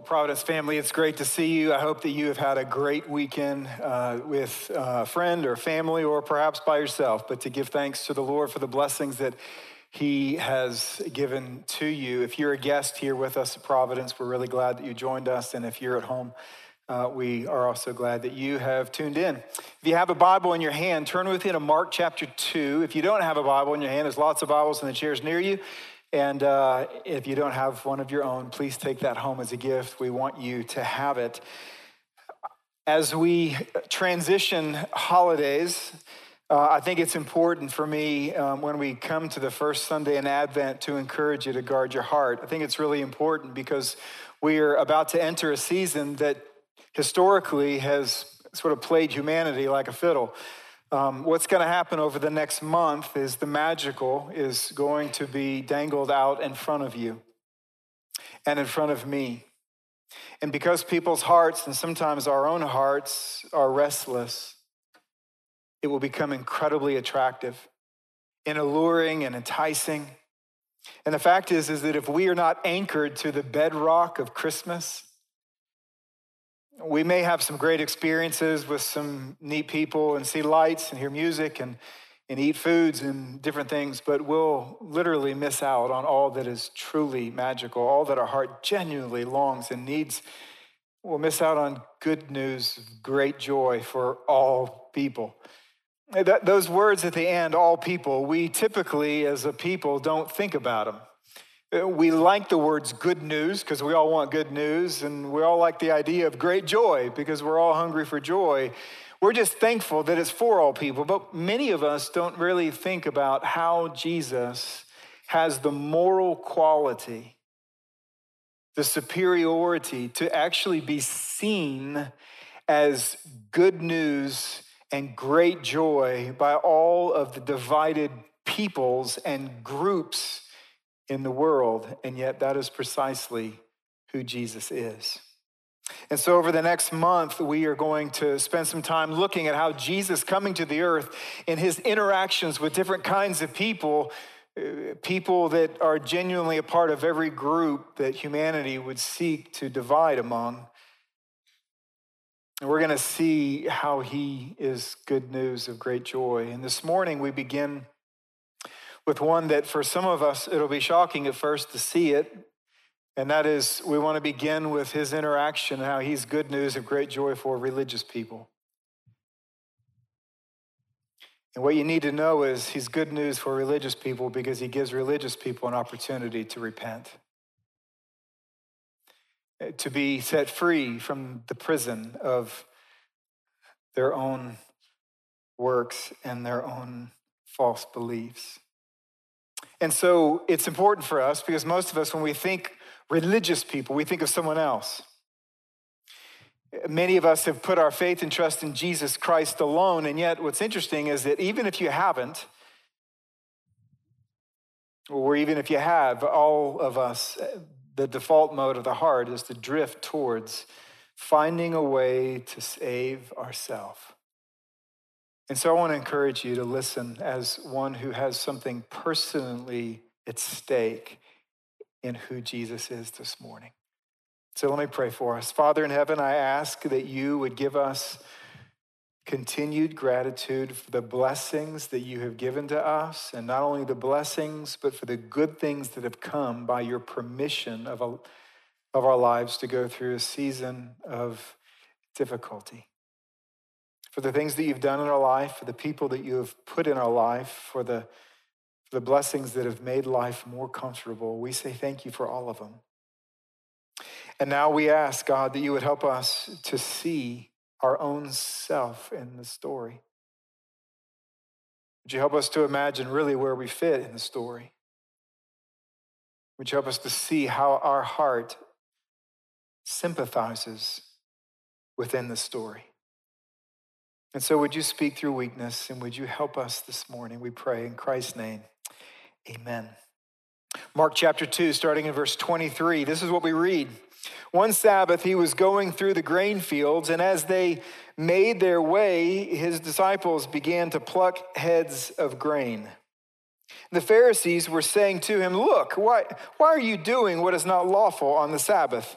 Well, Providence family, it's great to see you. I hope that you have had a great weekend uh, with a friend or family, or perhaps by yourself. But to give thanks to the Lord for the blessings that He has given to you. If you're a guest here with us at Providence, we're really glad that you joined us. And if you're at home, uh, we are also glad that you have tuned in. If you have a Bible in your hand, turn with me to Mark chapter 2. If you don't have a Bible in your hand, there's lots of Bibles in the chairs near you. And uh, if you don't have one of your own, please take that home as a gift. We want you to have it. As we transition holidays, uh, I think it's important for me um, when we come to the first Sunday in Advent to encourage you to guard your heart. I think it's really important because we are about to enter a season that historically has sort of played humanity like a fiddle. Um, what's going to happen over the next month is the magical is going to be dangled out in front of you and in front of me. And because people's hearts and sometimes our own hearts are restless, it will become incredibly attractive and alluring and enticing. And the fact is, is that if we are not anchored to the bedrock of Christmas, we may have some great experiences with some neat people and see lights and hear music and, and eat foods and different things, but we'll literally miss out on all that is truly magical, all that our heart genuinely longs and needs. We'll miss out on good news, great joy for all people. That, those words at the end, all people, we typically as a people don't think about them. We like the words good news because we all want good news, and we all like the idea of great joy because we're all hungry for joy. We're just thankful that it's for all people, but many of us don't really think about how Jesus has the moral quality, the superiority to actually be seen as good news and great joy by all of the divided peoples and groups in the world, and yet that is precisely who Jesus is. And so, over the next month, we are going to spend some time looking at how Jesus coming to the earth in his interactions with different kinds of people, uh, people that are genuinely a part of every group that humanity would seek to divide among. And we're going to see how he is good news of great joy. And this morning, we begin with one that for some of us, it'll be shocking at first to see it. And that is, we want to begin with his interaction, how he's good news of great joy for religious people. And what you need to know is he's good news for religious people because he gives religious people an opportunity to repent, uh, to be set free from the prison of their own works and their own false beliefs. And so it's important for us because most of us, when we think religious people, we think of someone else. Many of us have put our faith and trust in Jesus Christ alone. And yet, what's interesting is that even if you haven't, or even if you have, all of us, the default mode of the heart is to drift towards finding a way to save ourselves. And so I want to encourage you to listen as one who has something personally at stake in who Jesus is this morning. So let me pray for us. Father in heaven, I ask that you would give us continued gratitude for the blessings that you have given to us, and not only the blessings, but for the good things that have come by your permission of, a, of our lives to go through a season of difficulty for the things that you've done in our life, for the people that you have put in our life, for the, for the blessings that have made life more comfortable. We say thank you for all of them. And now we ask, God, that you would help us to see our own self in the story. Would you help us to imagine really where we fit in the story? Would you help us to see how our heart sympathizes within the story? And so, would you speak through weakness and would you help us this morning? We pray in Christ's name. Amen. Mark chapter 2, starting in verse 23, this is what we read. One Sabbath, he was going through the grain fields, and as they made their way, his disciples began to pluck heads of grain. The Pharisees were saying to him, Look, why, why are you doing what is not lawful on the Sabbath?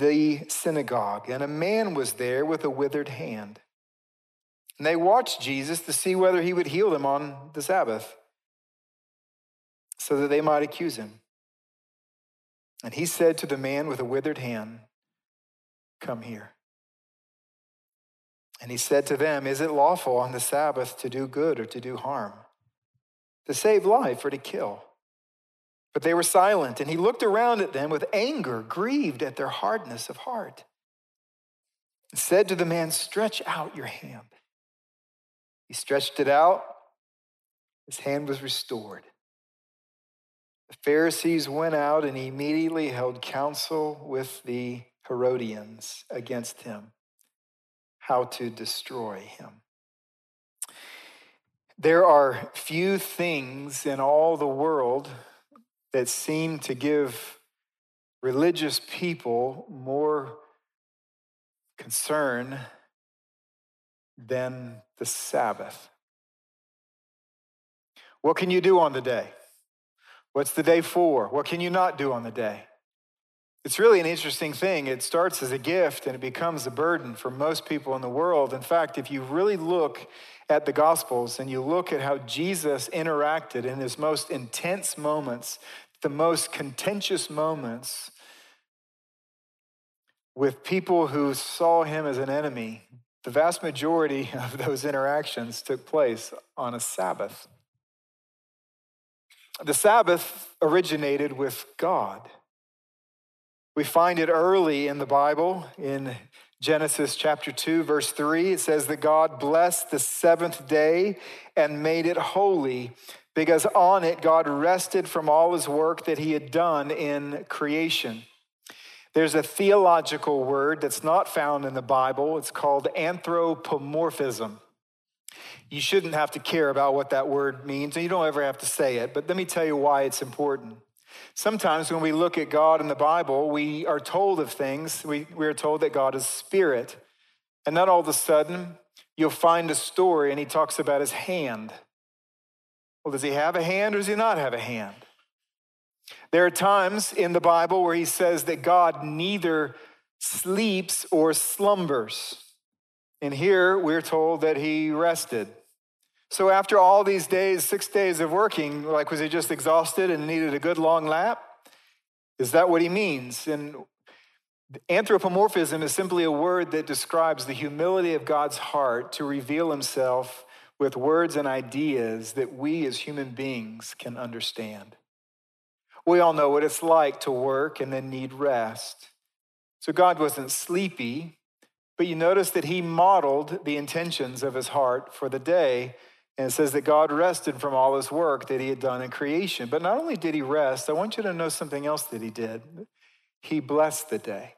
the synagogue, and a man was there with a withered hand. And they watched Jesus to see whether he would heal them on the Sabbath, so that they might accuse him. And he said to the man with a withered hand, Come here. And he said to them, Is it lawful on the Sabbath to do good or to do harm, to save life or to kill? But they were silent, and he looked around at them with anger, grieved at their hardness of heart, and said to the man, Stretch out your hand. He stretched it out, his hand was restored. The Pharisees went out and immediately held counsel with the Herodians against him, how to destroy him. There are few things in all the world that seem to give religious people more concern than the Sabbath. What can you do on the day? What's the day for? What can you not do on the day? It's really an interesting thing. It starts as a gift and it becomes a burden for most people in the world. In fact, if you really look at the Gospels and you look at how Jesus interacted in his most intense moments, the most contentious moments with people who saw him as an enemy, the vast majority of those interactions took place on a Sabbath. The Sabbath originated with God. We find it early in the Bible in Genesis chapter 2, verse 3. It says that God blessed the seventh day and made it holy because on it God rested from all his work that he had done in creation. There's a theological word that's not found in the Bible. It's called anthropomorphism. You shouldn't have to care about what that word means, and you don't ever have to say it, but let me tell you why it's important. Sometimes when we look at God in the Bible, we are told of things. We, we are told that God is spirit. And then all of a sudden, you'll find a story and he talks about his hand. Well, does he have a hand or does he not have a hand? There are times in the Bible where he says that God neither sleeps or slumbers. And here we're told that he rested. So after all these days, six days of working, like was he just exhausted and needed a good long lap? Is that what he means? And anthropomorphism is simply a word that describes the humility of God's heart to reveal himself with words and ideas that we as human beings can understand. We all know what it's like to work and then need rest. So God wasn't sleepy, but you notice that he modeled the intentions of his heart for the day and it says that God rested from all his work that he had done in creation. But not only did he rest, I want you to know something else that he did. He blessed the day.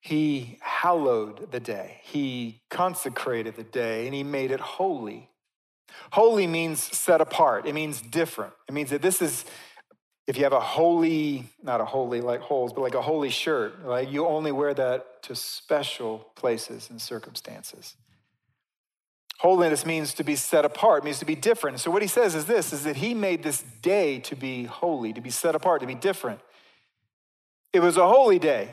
He hallowed the day. He consecrated the day and he made it holy. Holy means set apart, it means different. It means that this is, if you have a holy, not a holy like holes, but like a holy shirt, like you only wear that to special places and circumstances. Holiness means to be set apart, means to be different. So what he says is this is that he made this day to be holy, to be set apart, to be different. It was a holy day.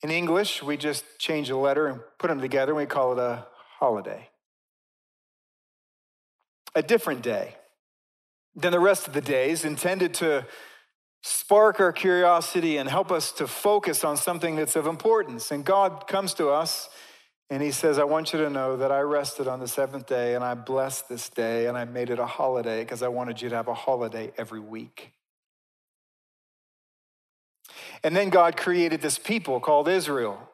In English, we just change a letter and put them together and we call it a holiday. A different day than the rest of the days, intended to spark our curiosity and help us to focus on something that's of importance. And God comes to us and he says, I want you to know that I rested on the seventh day and I blessed this day and I made it a holiday because I wanted you to have a holiday every week. And then God created this people called Israel.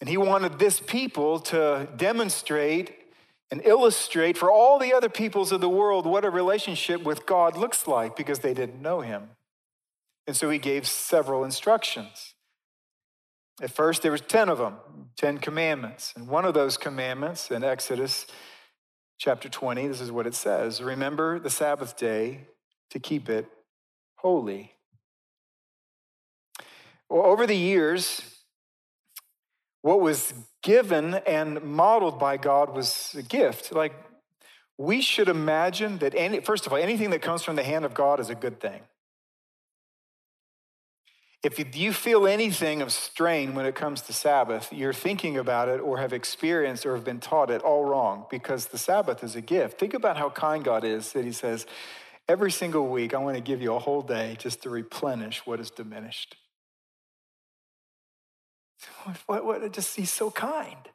And he wanted this people to demonstrate and illustrate for all the other peoples of the world what a relationship with God looks like because they didn't know him. And so he gave several instructions. At first, there was 10 of them, 10 commandments. And one of those commandments in Exodus chapter 20, this is what it says Remember the Sabbath day to keep it holy. Well, over the years, what was given and modeled by God was a gift. Like, we should imagine that any, first of all, anything that comes from the hand of God is a good thing. If you feel anything of strain when it comes to Sabbath, you're thinking about it or have experienced or have been taught it all wrong because the Sabbath is a gift. Think about how kind God is that He says, every single week, I want to give you a whole day just to replenish what is diminished. What, what, just He's so kind.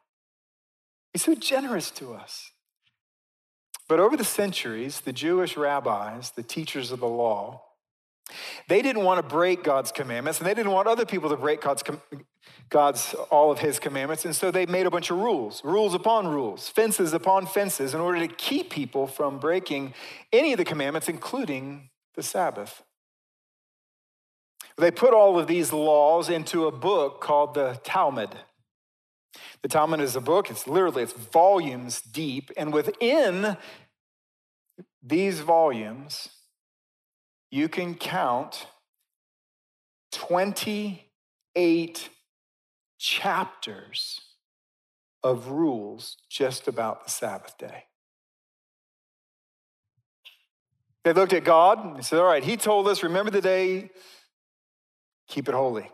He's so generous to us. But over the centuries, the Jewish rabbis, the teachers of the law, they didn't want to break God's commandments, and they didn't want other people to break God's, God's all of His commandments, and so they made a bunch of rules, rules upon rules, fences upon fences, in order to keep people from breaking any of the commandments, including the Sabbath. They put all of these laws into a book called the Talmud. The Talmud is a book, it's literally it's volumes deep, and within these volumes you can count 28 chapters of rules just about the Sabbath day. They looked at God and they said, All right, He told us, remember the day, keep it holy.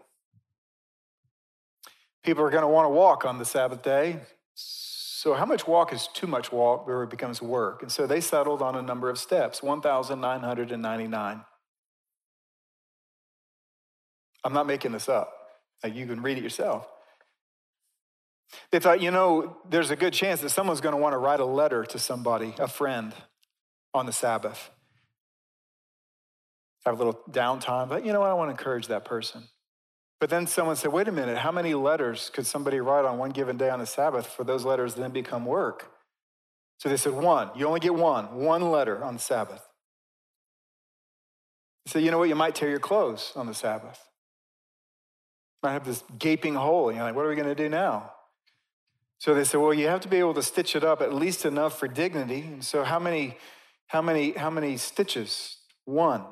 People are going to want to walk on the Sabbath day. So, how much walk is too much walk where it becomes work? And so they settled on a number of steps 1,999. I'm not making this up. You can read it yourself. They thought, you know, there's a good chance that someone's going to want to write a letter to somebody, a friend, on the Sabbath. Have a little downtime, but you know what? I want to encourage that person. But then someone said, wait a minute, how many letters could somebody write on one given day on the Sabbath for those letters then become work? So they said, one. You only get one, one letter on the Sabbath. So you know what? You might tear your clothes on the Sabbath. I have this gaping hole. And you're like, what are we going to do now? So they said, well, you have to be able to stitch it up at least enough for dignity. And so how many, how many, how many stitches? One.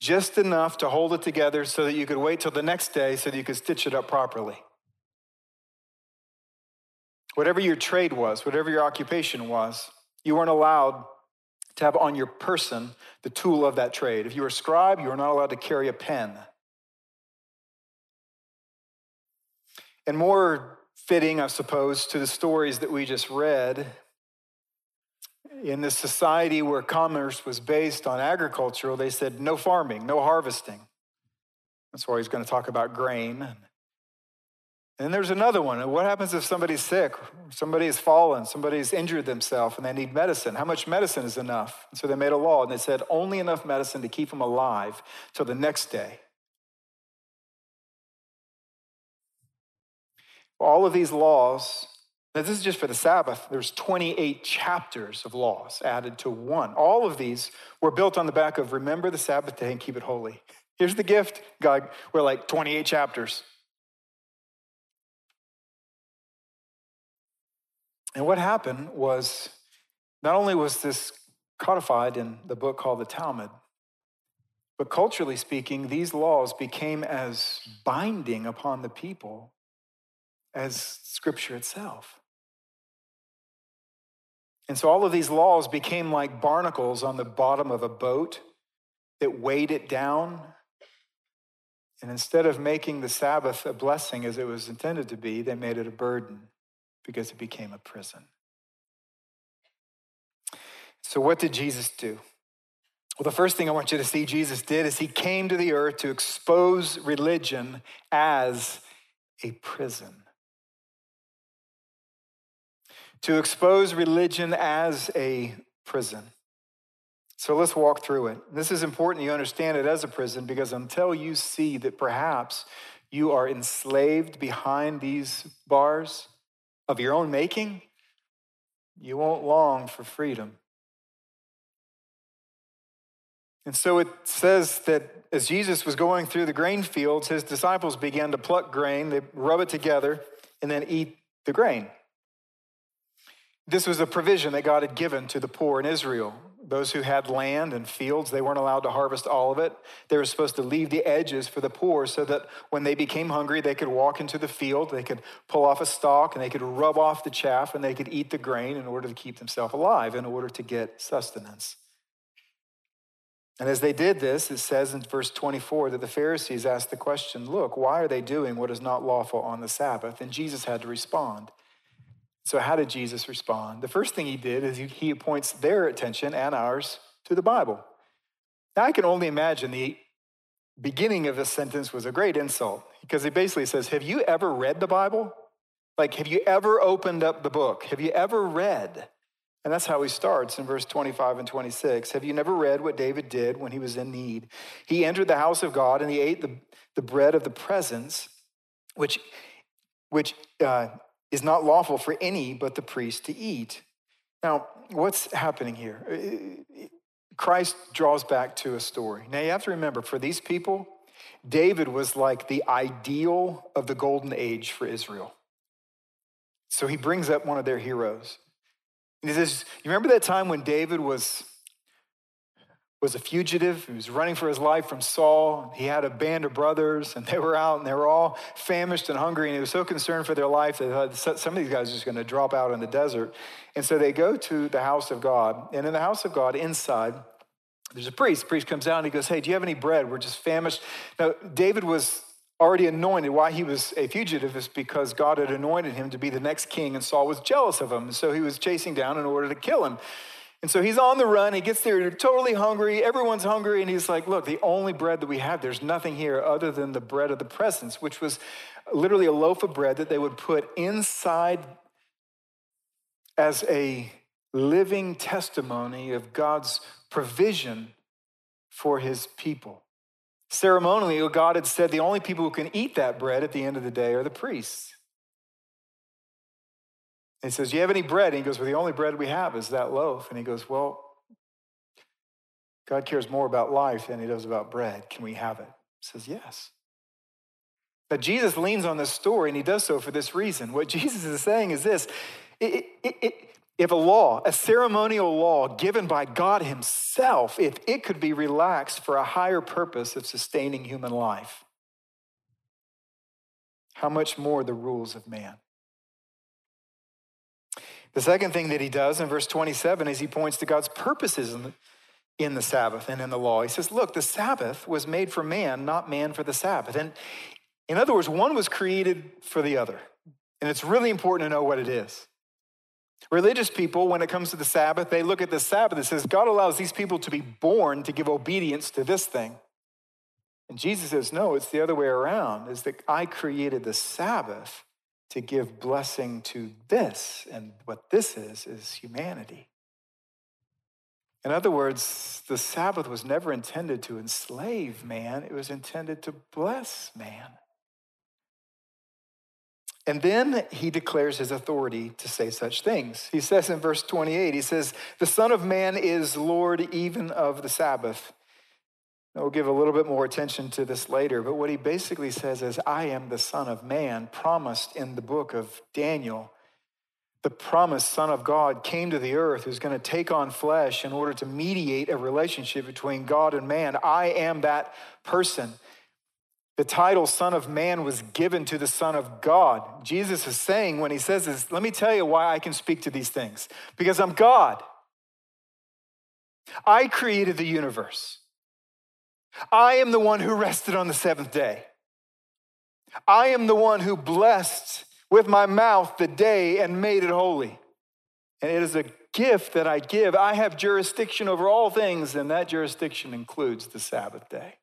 Just enough to hold it together so that you could wait till the next day so that you could stitch it up properly. Whatever your trade was, whatever your occupation was, you weren't allowed to have on your person the tool of that trade. If you were a scribe, you were not allowed to carry a pen. And more fitting, I suppose, to the stories that we just read, in this society where commerce was based on agricultural, they said no farming, no harvesting. That's why he's going to talk about grain. And there's another one. What happens if somebody's sick? Somebody has fallen, somebody's injured themselves, and they need medicine. How much medicine is enough? And so they made a law, and they said only enough medicine to keep them alive till the next day. All of these laws, now this is just for the Sabbath, there's 28 chapters of laws added to one. All of these were built on the back of remember the Sabbath day and keep it holy. Here's the gift, God, we're like 28 chapters. And what happened was not only was this codified in the book called the Talmud, but culturally speaking, these laws became as binding upon the people as Scripture itself. And so all of these laws became like barnacles on the bottom of a boat that weighed it down. And instead of making the Sabbath a blessing as it was intended to be, they made it a burden because it became a prison. So, what did Jesus do? Well, the first thing I want you to see Jesus did is he came to the earth to expose religion as a prison to expose religion as a prison. So let's walk through it. This is important you understand it as a prison because until you see that perhaps you are enslaved behind these bars of your own making, you won't long for freedom. And so it says that as Jesus was going through the grain fields, his disciples began to pluck grain, they rub it together, and then eat the grain. This was a provision that God had given to the poor in Israel. Those who had land and fields, they weren't allowed to harvest all of it. They were supposed to leave the edges for the poor so that when they became hungry, they could walk into the field, they could pull off a stalk, and they could rub off the chaff, and they could eat the grain in order to keep themselves alive, in order to get sustenance. And as they did this, it says in verse 24 that the Pharisees asked the question Look, why are they doing what is not lawful on the Sabbath? And Jesus had to respond. So, how did Jesus respond? The first thing he did is he points their attention and ours to the Bible. Now, I can only imagine the beginning of this sentence was a great insult because he basically says, Have you ever read the Bible? Like, have you ever opened up the book? Have you ever read? And that's how he starts in verse 25 and 26. Have you never read what David did when he was in need? He entered the house of God and he ate the, the bread of the presence, which, which uh, is not lawful for any but the priest to eat. Now, what's happening here? Uh, Christ draws back to a story. Now, you have to remember for these people, David was like the ideal of the golden age for Israel. So he brings up one of their heroes. He says, You remember that time when David was was a fugitive. He was running for his life from Saul. He had a band of brothers, and they were out, and they were all famished and hungry, and he was so concerned for their life that some of these guys are just going to drop out in the desert. And so they go to the house of God, and in the house of God, inside, there's a priest. The priest comes out and he goes, Hey, do you have any bread? We're just famished. Now, David was already anointed. Why he was a fugitive is because God had anointed him to be the next king, and Saul was jealous of him. So he was chasing down in order to kill him. And so he's on the run. He gets there totally hungry. Everyone's hungry. And he's like, Look, the only bread that we have, there's nothing here other than the bread of the presence, which was literally a loaf of bread that they would put inside as a living testimony of God's provision for his people. Ceremonially, God had said the only people who can eat that bread at the end of the day are the priests. And he says, Do you have any bread? And he goes, Well, the only bread we have is that loaf. And he goes, Well, God cares more about life than he does about bread. Can we have it? He says, Yes. But Jesus leans on this story, and he does so for this reason. What Jesus is saying is this if a law, a ceremonial law given by God Himself, if it could be relaxed for a higher purpose of sustaining human life, how much more the rules of man? The second thing that he does in verse 27 is he points to God's purposes in the, in the Sabbath and in the law. He says, Look, the Sabbath was made for man, not man for the Sabbath. And in other words, one was created for the other. And it's really important to know what it is. Religious people, when it comes to the Sabbath, they look at the Sabbath and says, God allows these people to be born to give obedience to this thing. And Jesus says, no, it's the other way around, is that I created the Sabbath to give blessing to this. And what this is, is humanity. In other words, the Sabbath was never intended to enslave man, it was intended to bless man. And then he declares his authority to say such things. He says in verse 28, he says, The Son of Man is Lord even of the Sabbath. We'll give a little bit more attention to this later, but what he basically says is, I am the Son of Man, promised in the book of Daniel. The promised Son of God came to the earth who's going to take on flesh in order to mediate a relationship between God and man. I am that person. The title Son of Man was given to the Son of God. Jesus is saying when he says this, let me tell you why I can speak to these things. Because I'm God. I created the universe. I am the one who rested on the seventh day. I am the one who blessed with my mouth the day and made it holy. And it is a gift that I give. I have jurisdiction over all things, and that jurisdiction includes the Sabbath day.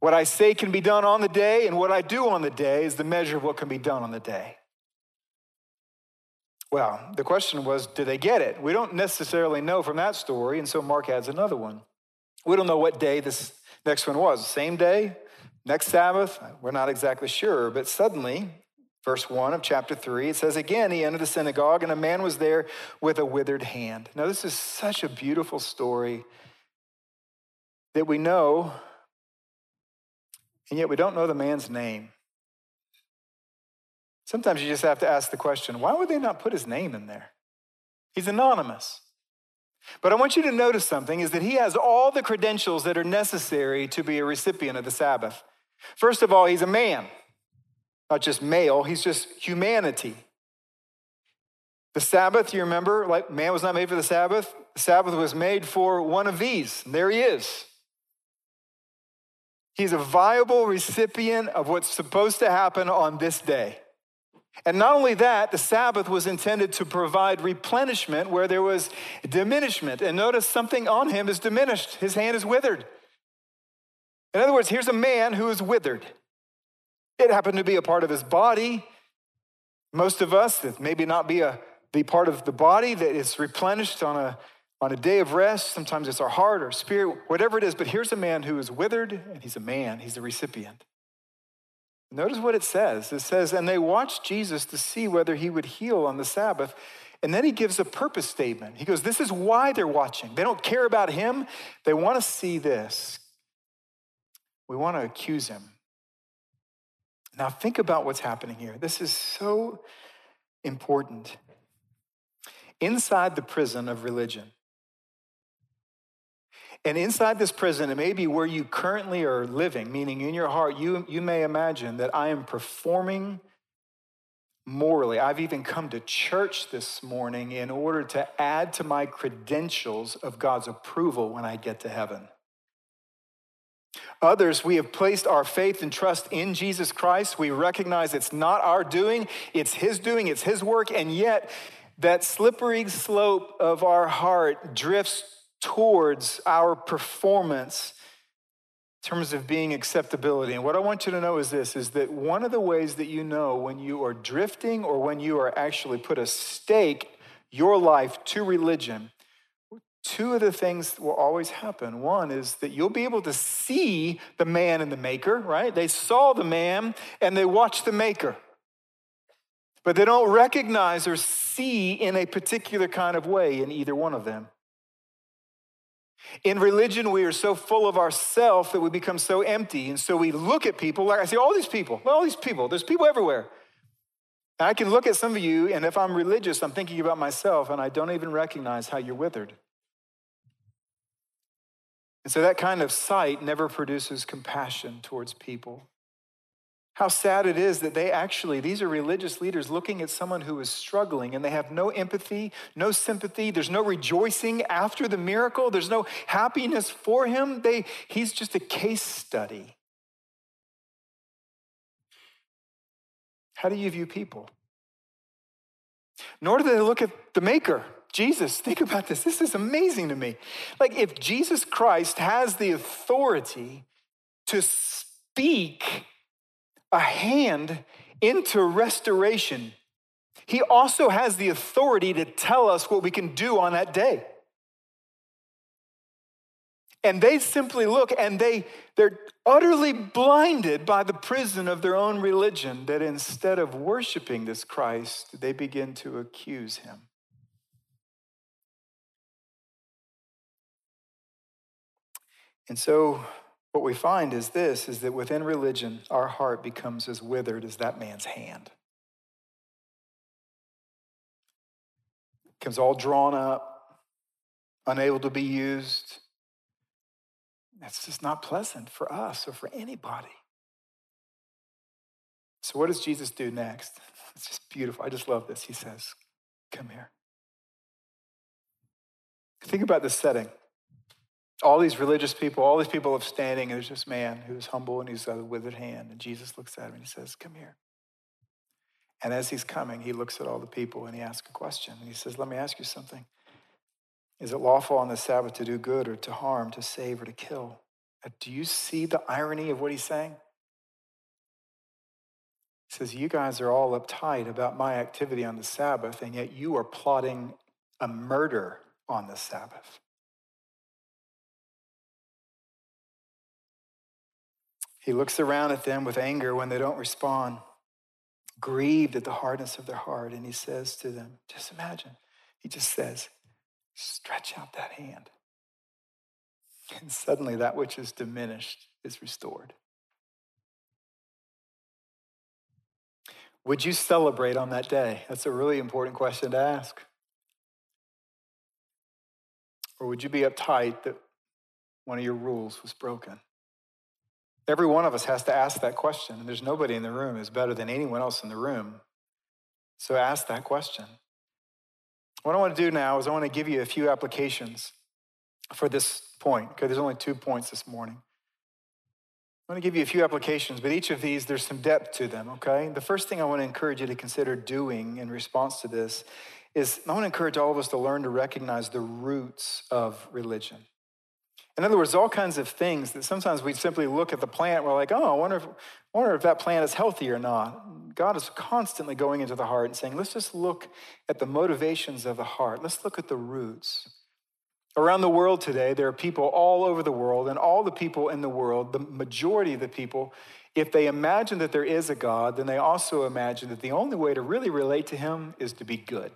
What I say can be done on the day, and what I do on the day is the measure of what can be done on the day. Well, the question was, do they get it? We don't necessarily know from that story, and so Mark adds another one. We don't know what day this next one was. Same day, next Sabbath, we're not exactly sure. But suddenly, verse 1 of chapter 3, it says, Again, he entered the synagogue, and a man was there with a withered hand. Now, this is such a beautiful story. that we know, and yet we don't know the man's name. Sometimes you just have to ask the question why would they not put his name in there? He's anonymous. But I want you to notice something is that he has all the credentials that are necessary to be a recipient of the Sabbath. First of all, he's a man, not just male, he's just humanity. The Sabbath, you remember, like man was not made for the Sabbath. The Sabbath was made for one of these. And there he is. He's a viable recipient of what's supposed to happen on this day. And not only that, the Sabbath was intended to provide replenishment where there was diminishment. And notice something on him is diminished, his hand is withered. In other words, here's a man who is withered. It happened to be a part of his body. Most of us, that maybe not be a be part of the body that is replenished on a on a day of rest. Sometimes it's our heart or spirit, whatever it is. But here's a man who is withered, and he's a man, he's a recipient. Notice what it says. It says, and they watched Jesus to see whether he would heal on the Sabbath. And then he gives a purpose statement. He goes, This is why they're watching. They don't care about him, they want to see this. We want to accuse him. Now, think about what's happening here. This is so important. Inside the prison of religion, and inside this prison, it may be where you currently are living, meaning in your heart, you, you may imagine that I am performing morally. I've even come to church this morning in order to add to my credentials of God's approval when I get to heaven. Others, we have placed our faith and trust in Jesus Christ. We recognize it's not our doing, it's His doing, it's His work, and yet that slippery slope of our heart drifts towards our performance in terms of being acceptability. And what I want you to know is this is that one of the ways that you know when you are drifting or when you are actually put a stake your life to religion, two of the things will always happen. One is that you'll be able to see the man and the maker, right? They saw the man and they watched the maker. But they don't recognize or see in a particular kind of way in either one of them. In religion, we are so full of ourself that we become so empty. And so we look at people, like I see all these people, all these people, there's people everywhere. And I can look at some of you, and if I'm religious, I'm thinking about myself, and I don't even recognize how you're withered. And so that kind of sight never produces compassion towards people. How sad it is that they actually, these are religious leaders looking at someone who is struggling and they have no empathy, no sympathy, there's no rejoicing after the miracle, there's no happiness for him. They, he's just a case study. How do you view people? Nor do they look at the maker, Jesus. Think about this. This is amazing to me. Like, if Jesus Christ has the authority to speak a hand into restoration, he also has the authority to tell us what we can do on that day. And they simply look and they, they're utterly blinded by the prison of their own religion that instead of worshiping this Christ, they begin to accuse him. And so what we find is this is that within religion, our heart becomes as withered as that man's hand. It becomes all drawn up, unable to be used. That's just not pleasant for us or for anybody. So, what does Jesus do next? It's just beautiful. I just love this. He says, Come here. Think about the setting all these religious people, all these people of standing, and there's this man who's humble and he's a withered hand. And Jesus looks at him and he says, Come here. And as he's coming, he looks at all the people and he asks a question. And he says, Let me ask you something. Is it lawful on the Sabbath to do good or to harm, to save or to kill? Uh, do you see the irony of what he's saying? He says, You guys are all uptight about my activity on the Sabbath, and yet you are plotting a murder on the Sabbath. He looks around at them with anger when they don't respond, grieved at the hardness of their heart, and he says to them, Just imagine, he just says, Stretch out that hand. And suddenly that which is diminished is restored. Would you celebrate on that day? That's a really important question to ask. Or would you be uptight that one of your rules was broken? Every one of us has to ask that question. And there's nobody in the room who's better than anyone else in the room. So ask that question. What I want to do now is I want to give you a few applications for this point. Okay, there's only two points this morning. I want to give you a few applications, but each of these, there's some depth to them, okay? The first thing I want to encourage you to consider doing in response to this is I want to encourage all of us to learn to recognize the roots of religion. In other words, all kinds of things that sometimes we simply look at the plant, we're like, oh, I wonder if, I wonder if that plant is healthy or not. God is constantly going into the heart and saying, let's just look at the motivations of the heart. Let's look at the roots. Around the world today, there are people all over the world, and all the people in the world, the majority of the people, if they imagine that there is a God, then they also imagine that the only way to really relate to Him is to be good.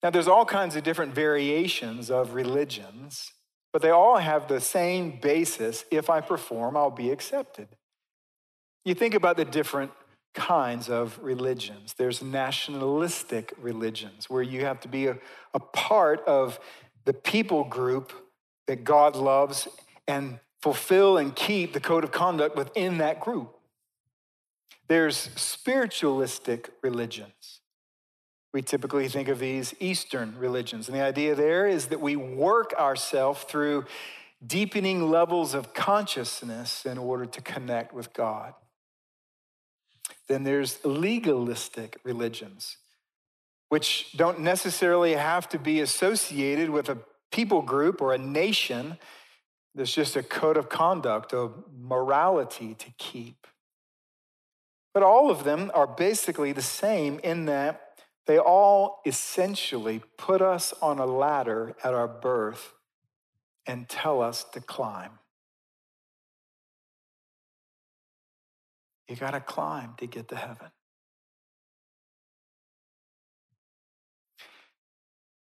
Now, there's all kinds of different variations of religions, but they all have the same basis if I perform, I'll be accepted. You think about the different kinds of religions. There's nationalistic religions where you have to be a, a part of the people group that God loves and fulfill and keep the code of conduct within that group. There's spiritualistic religions. We typically think of these Eastern religions. And the idea there is that we work ourselves through deepening levels of consciousness in order to connect with God. Then there's legalistic religions which don't necessarily have to be associated with a people group or a nation. There's just a code of conduct, a morality to keep. But all of them are basically the same in that they all essentially put us on a ladder at our birth and tell us to climb. You got to climb to get to heaven.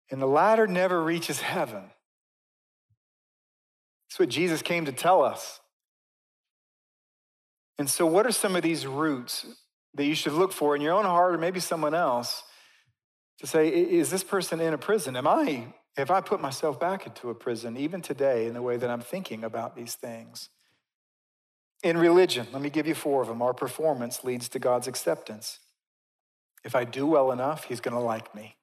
And the ladder never reaches heaven. That's what Jesus came to tell us. And so, what are some of these roots that you should look for in your own heart or maybe someone else to say, is this person in a prison? Am I, have I put myself back into a prison even today in the way that I'm thinking about these things? In religion, let me give you four of them. Our performance leads to God's acceptance. If I do well enough, He's going to like me.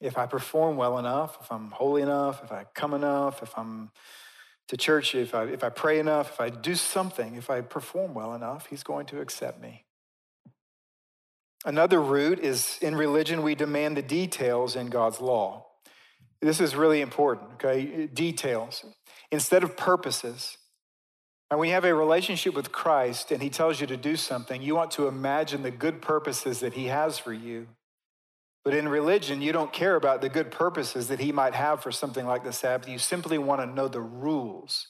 If I perform well enough, if I'm holy enough, if I come enough, if I'm to church, if I, if I pray enough, if I do something, if I perform well enough, he's going to accept me. Another root is in religion, we demand the details in God's law. This is really important, okay? Details instead of purposes. And when you have a relationship with Christ and he tells you to do something, you want to imagine the good purposes that he has for you. But in religion, you don't care about the good purposes that he might have for something like the Sabbath. You simply want to know the rules.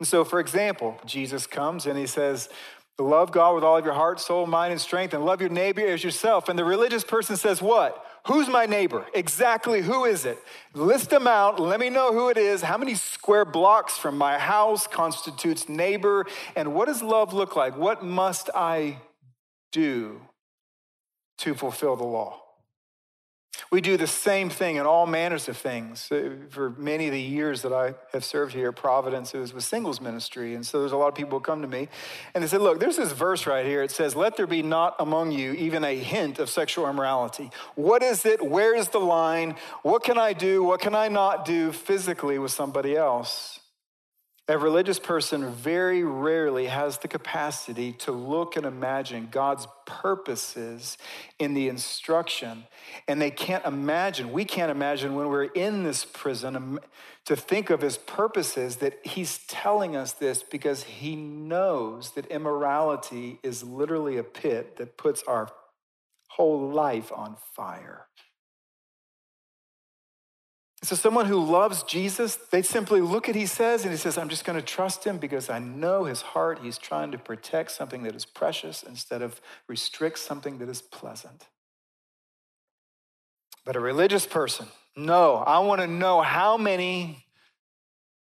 And so, for example, Jesus comes and he says, Love God with all of your heart, soul, mind, and strength, and love your neighbor as yourself. And the religious person says, What? Who's my neighbor? Exactly who is it? List them out. Let me know who it is. How many square blocks from my house constitutes neighbor? And what does love look like? What must I do to fulfill the law? We do the same thing in all manners of things. Uh, for many of the years that I have served here Providence, it was with singles ministry. And so there's a lot of people who come to me and they say, Look, there's this verse right here. It says, Let there be not among you even a hint of sexual immorality. What is it? Where is the line? What can I do? What can I not do physically with somebody else? A religious person very rarely has the capacity to look and imagine God's purposes in the instruction. And they can't imagine, we can't imagine when we're in this prison um, to think of his purposes that he's telling us this because he knows that immorality is literally a pit that puts our whole life on fire. So, someone who loves Jesus, they simply look at he says and he says, I'm just going to trust him because I know his heart. He's trying to protect something that is precious instead of restrict something that is pleasant. But a religious person, no, I want to know how many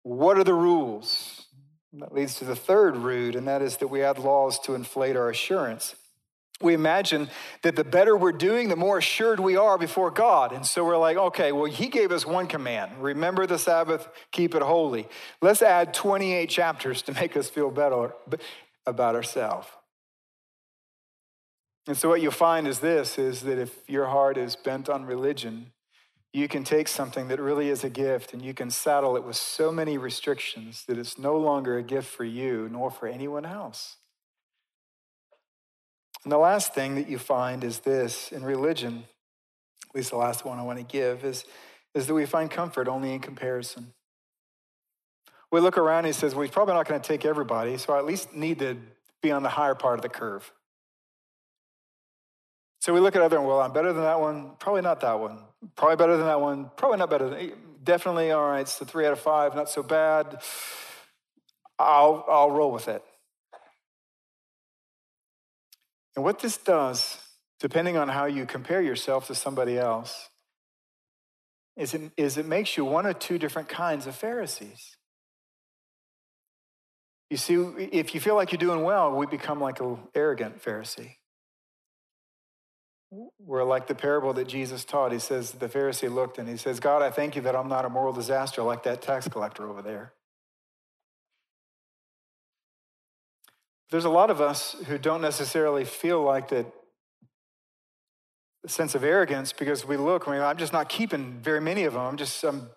What are the rules? That leads to the third root, and that is that we add laws to inflate our assurance. We imagine that the better we're doing, the more assured we are before God. And so we're like, okay, well, He gave us one command remember the Sabbath, keep it holy. Let's add 28 chapters to make us feel better about ourselves. And so what you'll find is this is that if your heart is bent on religion, you can take something that really is a gift and you can saddle it with so many restrictions that it's no longer a gift for you nor for anyone else. And the last thing that you find is this in religion, at least the last one I want to give, is, is that we find comfort only in comparison. We look around and he says, well, he's probably not going to take everybody, so I at least need to be on the higher part of the curve. So we look at other, and well, I'm better than that one, probably not that one. Probably better than that one. Probably not better than definitely all right. It's the three out of five, not so bad. I'll I'll roll with it. And what this does, depending on how you compare yourself to somebody else, is it, is it makes you one or two different kinds of Pharisees. You see, if you feel like you're doing well, we become like an arrogant Pharisee. We're like the parable that Jesus taught. He says, the Pharisee looked and he says, God, I thank you that I'm not a moral disaster like that tax collector over there. There's a lot of us who don't necessarily feel like that sense of arrogance because we look, I mean, I'm just not keeping very many of them. I'm just I'm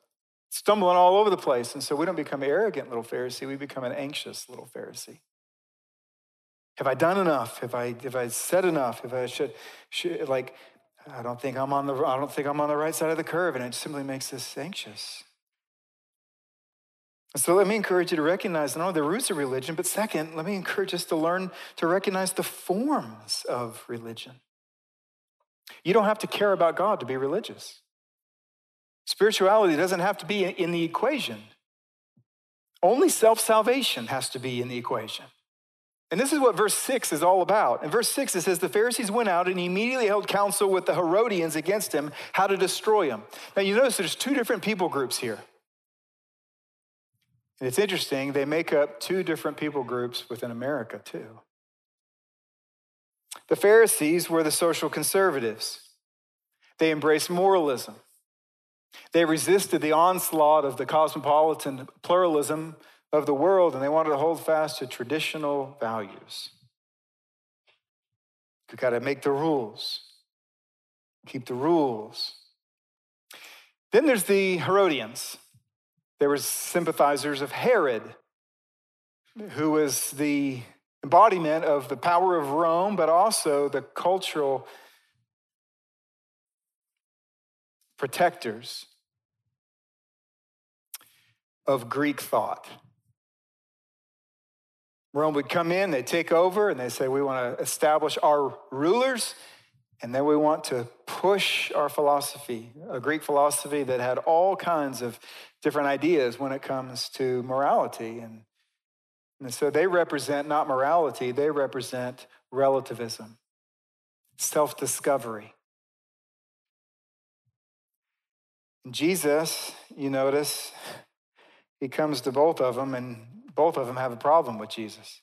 stumbling all over the place. And so we don't become arrogant little Pharisee, we become an anxious little Pharisee. Have I done enough? Have I, have I said enough? Have I should, should like, I don't think I'm on the, I don't think I'm on the right side of the curve. And it simply makes us anxious. So let me encourage you to recognize not only the roots of religion, but second, let me encourage us to learn to recognize the forms of religion. You don't have to care about God to be religious. Spirituality doesn't have to be in the equation. Only self salvation has to be in the equation. And this is what verse 6 is all about. In verse 6, it says, The Pharisees went out and immediately held counsel with the Herodians against him, how to destroy him. Now, you notice there's two different people groups here. And it's interesting, they make up two different people groups within America, too. The Pharisees were the social conservatives, they embraced moralism. They resisted the onslaught of the cosmopolitan pluralism of the world, and they wanted to hold fast to traditional values. You got to make the rules, keep the rules. Then there's the Herodians. They were sympathizers of Herod, who was the embodiment of the power of Rome, but also the cultural protectors of Greek thought. Rome would come in, they take over, and they say, We want to establish our rulers, and then we want to push our philosophy, a Greek philosophy that had all kinds of different ideas when it comes to morality. And, and so they represent not morality, they represent relativism, self discovery. Jesus, you notice, he comes to both of them and both of them have a problem with Jesus.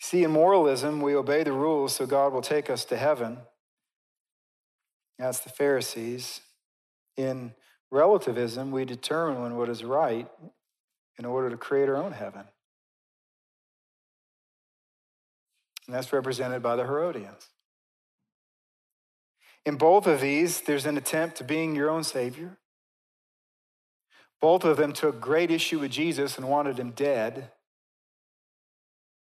See, in moralism, we obey the rules so God will take us to heaven. That's the Pharisees. In relativism, we determine what is right in order to create our own heaven. And that's represented by the Herodians. In both of these, there's an attempt to being your own Savior. Both of them took great issue with Jesus and wanted him dead.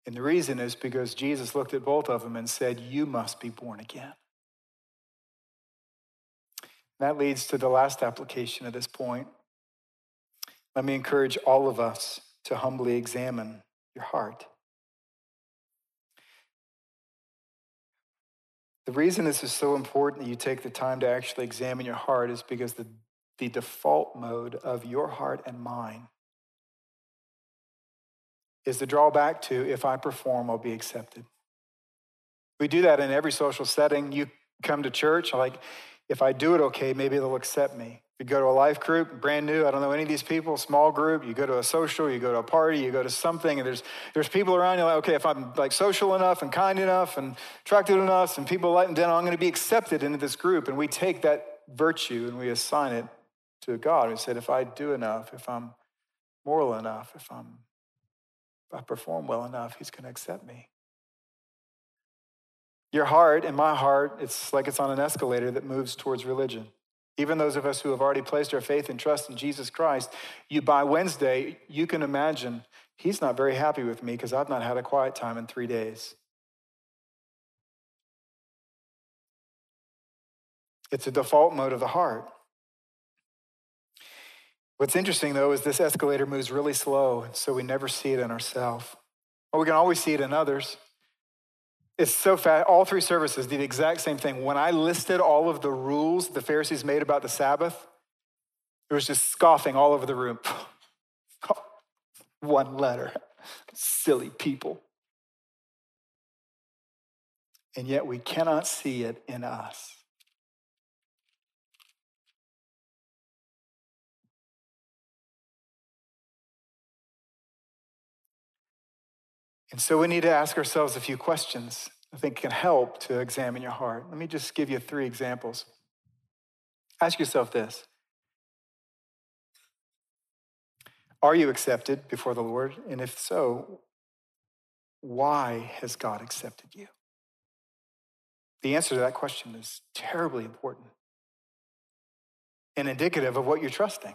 And the reason is because Jesus looked at both of them and said, You must be born again. That leads to the last application at this point. Let me encourage all of us to humbly examine your heart. The reason this is so important that you take the time to actually examine your heart is because the the default mode of your heart and mine is the drawback to if I perform, I'll be accepted. We do that in every social setting. You come to church, like, if I do it okay, maybe they'll accept me. If you go to a life group, brand new, I don't know any of these people, small group, you go to a social, you go to a party, you go to something, and there's there's people around you like, okay, if I'm like social enough and kind enough and attractive enough and people like then I'm gonna be accepted into this group. And we take that virtue and we assign it to God. We said, if I do enough, if I'm moral enough, if I'm if I perform well enough, he's gonna accept me. Your heart and my heart, it's like it's on an escalator that moves towards religion. Even those of us who have already placed our faith and trust in Jesus Christ, you by Wednesday, you can imagine he's not very happy with me because I've not had a quiet time in three days. It's a default mode of the heart. What's interesting though is this escalator moves really slow, so we never see it in ourselves. Well, we can always see it in others. It's so fast. All three services did the exact same thing. When I listed all of the rules the Pharisees made about the Sabbath, there was just scoffing all over the room. One letter. Silly people. And yet we cannot see it in us. And so we need to ask ourselves a few questions I think can help to examine your heart. Let me just give you three examples. Ask yourself this Are you accepted before the Lord? And if so, why has God accepted you? The answer to that question is terribly important and indicative of what you're trusting.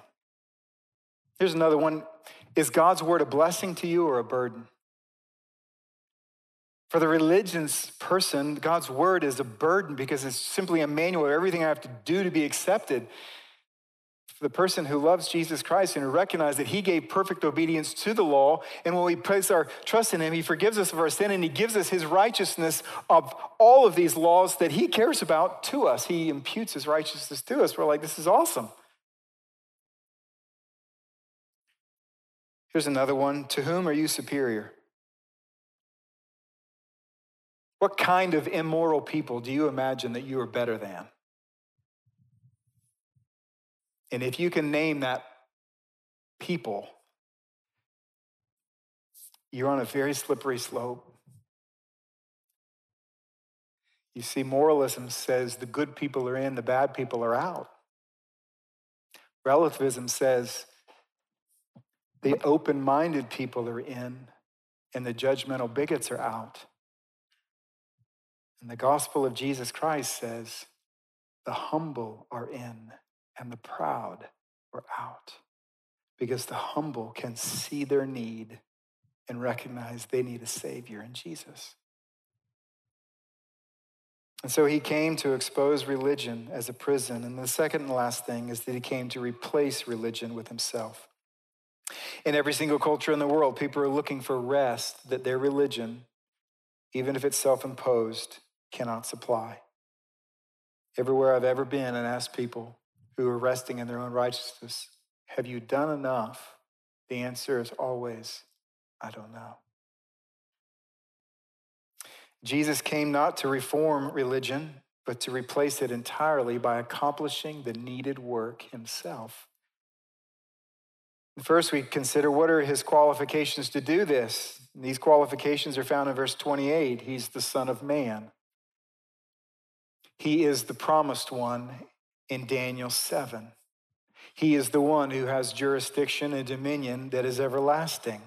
Here's another one Is God's word a blessing to you or a burden? For the religion's person, God's word is a burden because it's simply a manual of everything I have to do to be accepted. For the person who loves Jesus Christ and who recognizes that he gave perfect obedience to the law, and when we place our trust in him, he forgives us of our sin and he gives us his righteousness of all of these laws that he cares about to us. He imputes his righteousness to us. We're like, this is awesome. Here's another one To whom are you superior? What kind of immoral people do you imagine that you are better than? And if you can name that people, you're on a very slippery slope. You see, moralism says the good people are in, the bad people are out. Relativism says the open minded people are in, and the judgmental bigots are out. And the gospel of Jesus Christ says, the humble are in and the proud are out. Because the humble can see their need and recognize they need a Savior in Jesus. And so he came to expose religion as a prison. And the second and last thing is that he came to replace religion with himself. In every single culture in the world, people are looking for rest that their religion, even if it's self imposed, cannot supply. Everywhere I've ever been and asked people who are resting in their own righteousness, have you done enough? The answer is always, I don't know. Jesus came not to reform religion, but to replace it entirely by accomplishing the needed work himself. First, we consider what are his qualifications to do this. These qualifications are found in verse 28. He's the Son of Man. He is the promised one in Daniel 7. He is the one who has jurisdiction and dominion that is everlasting.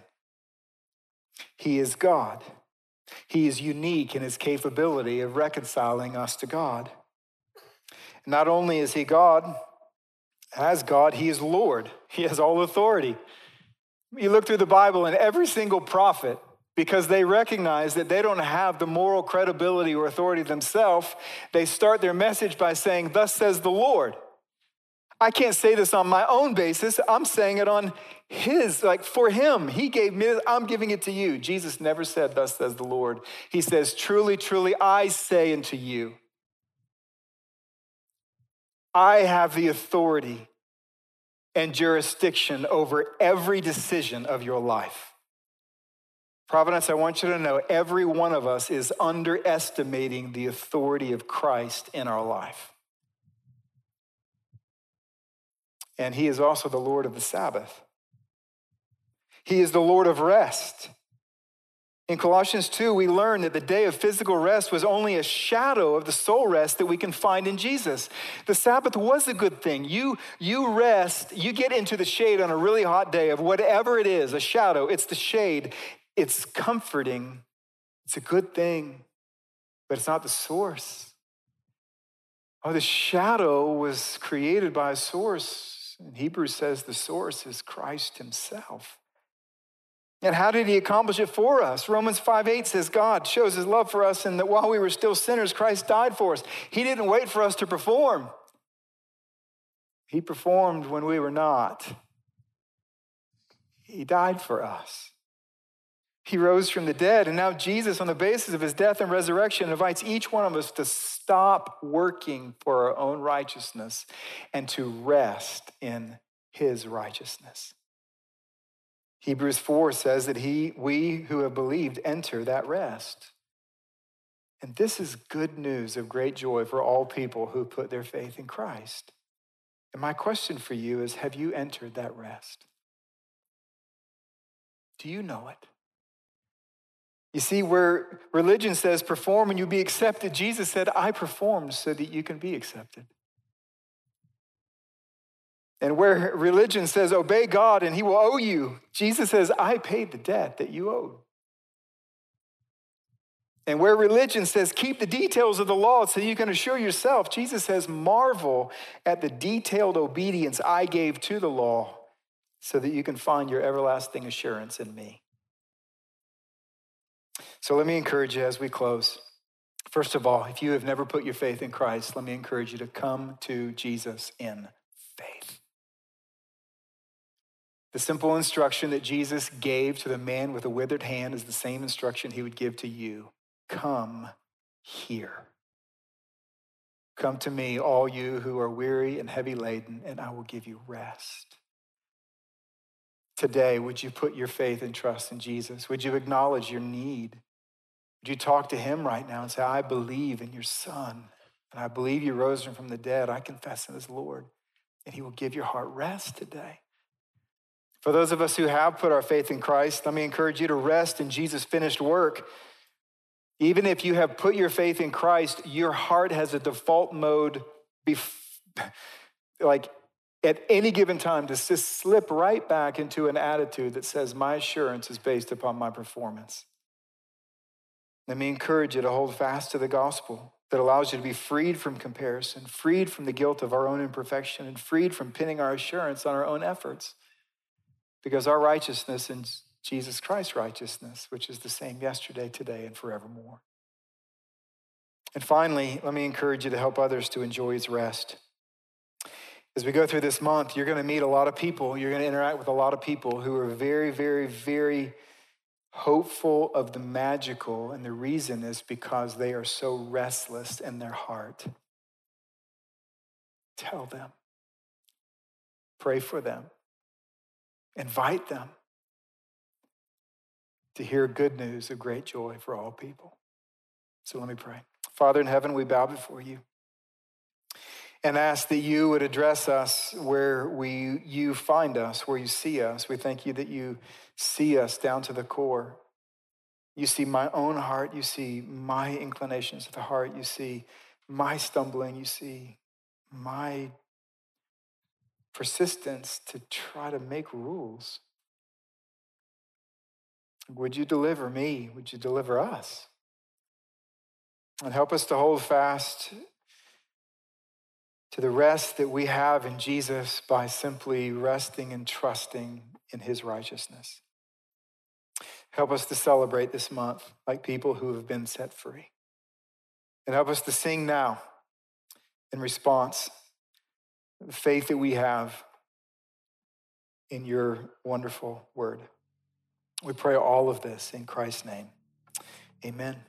He is God. He is unique in his capability of reconciling us to God. Not only is he God, as God, he is Lord. He has all authority. You look through the Bible, and every single prophet because they recognize that they don't have the moral credibility or authority themselves. They start their message by saying, Thus says the Lord. I can't say this on my own basis. I'm saying it on his, like for him. He gave me, I'm giving it to you. Jesus never said, Thus says the Lord. He says, Truly, truly, I say unto you, I have the authority and jurisdiction over every decision of your life. Providence, I want you to know every one of us is underestimating the authority of Christ in our life. and he is also the Lord of the Sabbath. He is the Lord of rest. In Colossians 2, we learn that the day of physical rest was only a shadow of the soul rest that we can find in Jesus. The Sabbath was a good thing. You, you rest, you get into the shade on a really hot day of whatever it is, a shadow, it's the shade. It's comforting, it's a good thing, but it's not the source. Oh, the shadow was created by a source. And Hebrews says the source is Christ Himself. And how did he accomplish it for us? Romans 5 8 says, God shows his love for us, and that while we were still sinners, Christ died for us. He didn't wait for us to perform, he performed when we were not. He died for us. He rose from the dead, and now Jesus, on the basis of his death and resurrection, invites each one of us to stop working for our own righteousness and to rest in his righteousness. Hebrews 4 says that he, we who have believed enter that rest. And this is good news of great joy for all people who put their faith in Christ. And my question for you is have you entered that rest? Do you know it? You see, where religion says perform and you'll be accepted, Jesus said, I performed so that you can be accepted. And where religion says, obey God and he will owe you, Jesus says, I paid the debt that you owed. And where religion says, keep the details of the law so you can assure yourself, Jesus says, marvel at the detailed obedience I gave to the law so that you can find your everlasting assurance in me. So let me encourage you as we close. First of all, if you have never put your faith in Christ, let me encourage you to come to Jesus in faith. The simple instruction that Jesus gave to the man with a withered hand is the same instruction he would give to you Come here. Come to me, all you who are weary and heavy laden, and I will give you rest. Today, would you put your faith and trust in Jesus? Would you acknowledge your need? Would you talk to him right now and say, I believe in your son, and I believe you rose him from the dead. I confess him as Lord, and he will give your heart rest today. For those of us who have put our faith in Christ, let me encourage you to rest in Jesus' finished work. Even if you have put your faith in Christ, your heart has a default mode, bef- like at any given time, to slip right back into an attitude that says, My assurance is based upon my performance. Let me encourage you to hold fast to the gospel that allows you to be freed from comparison, freed from the guilt of our own imperfection, and freed from pinning our assurance on our own efforts. Because our righteousness is Jesus Christ's righteousness, which is the same yesterday, today, and forevermore. And finally, let me encourage you to help others to enjoy his rest. As we go through this month, you're going to meet a lot of people. You're going to interact with a lot of people who are very, very, very hopeful of the magical. And the reason is because they are so restless in their heart. Tell them, pray for them, Invite them to hear good news of great joy for all people. So let me pray. Father in heaven, we bow before you and ask that you would address us where we you find us, where you see us. We thank you that you see us down to the core. You see my own heart, you see my inclinations of the heart, you see my stumbling, you see my persistence to try to make rules. Would you deliver me? Would you deliver us? And help us to hold fast to the rest that we have in Jesus by simply resting and trusting in his righteousness. Help us to celebrate this month like people who have been set free. And help us to sing now in response the faith that we have in your wonderful word. We pray all of this in Christ's name. Amen.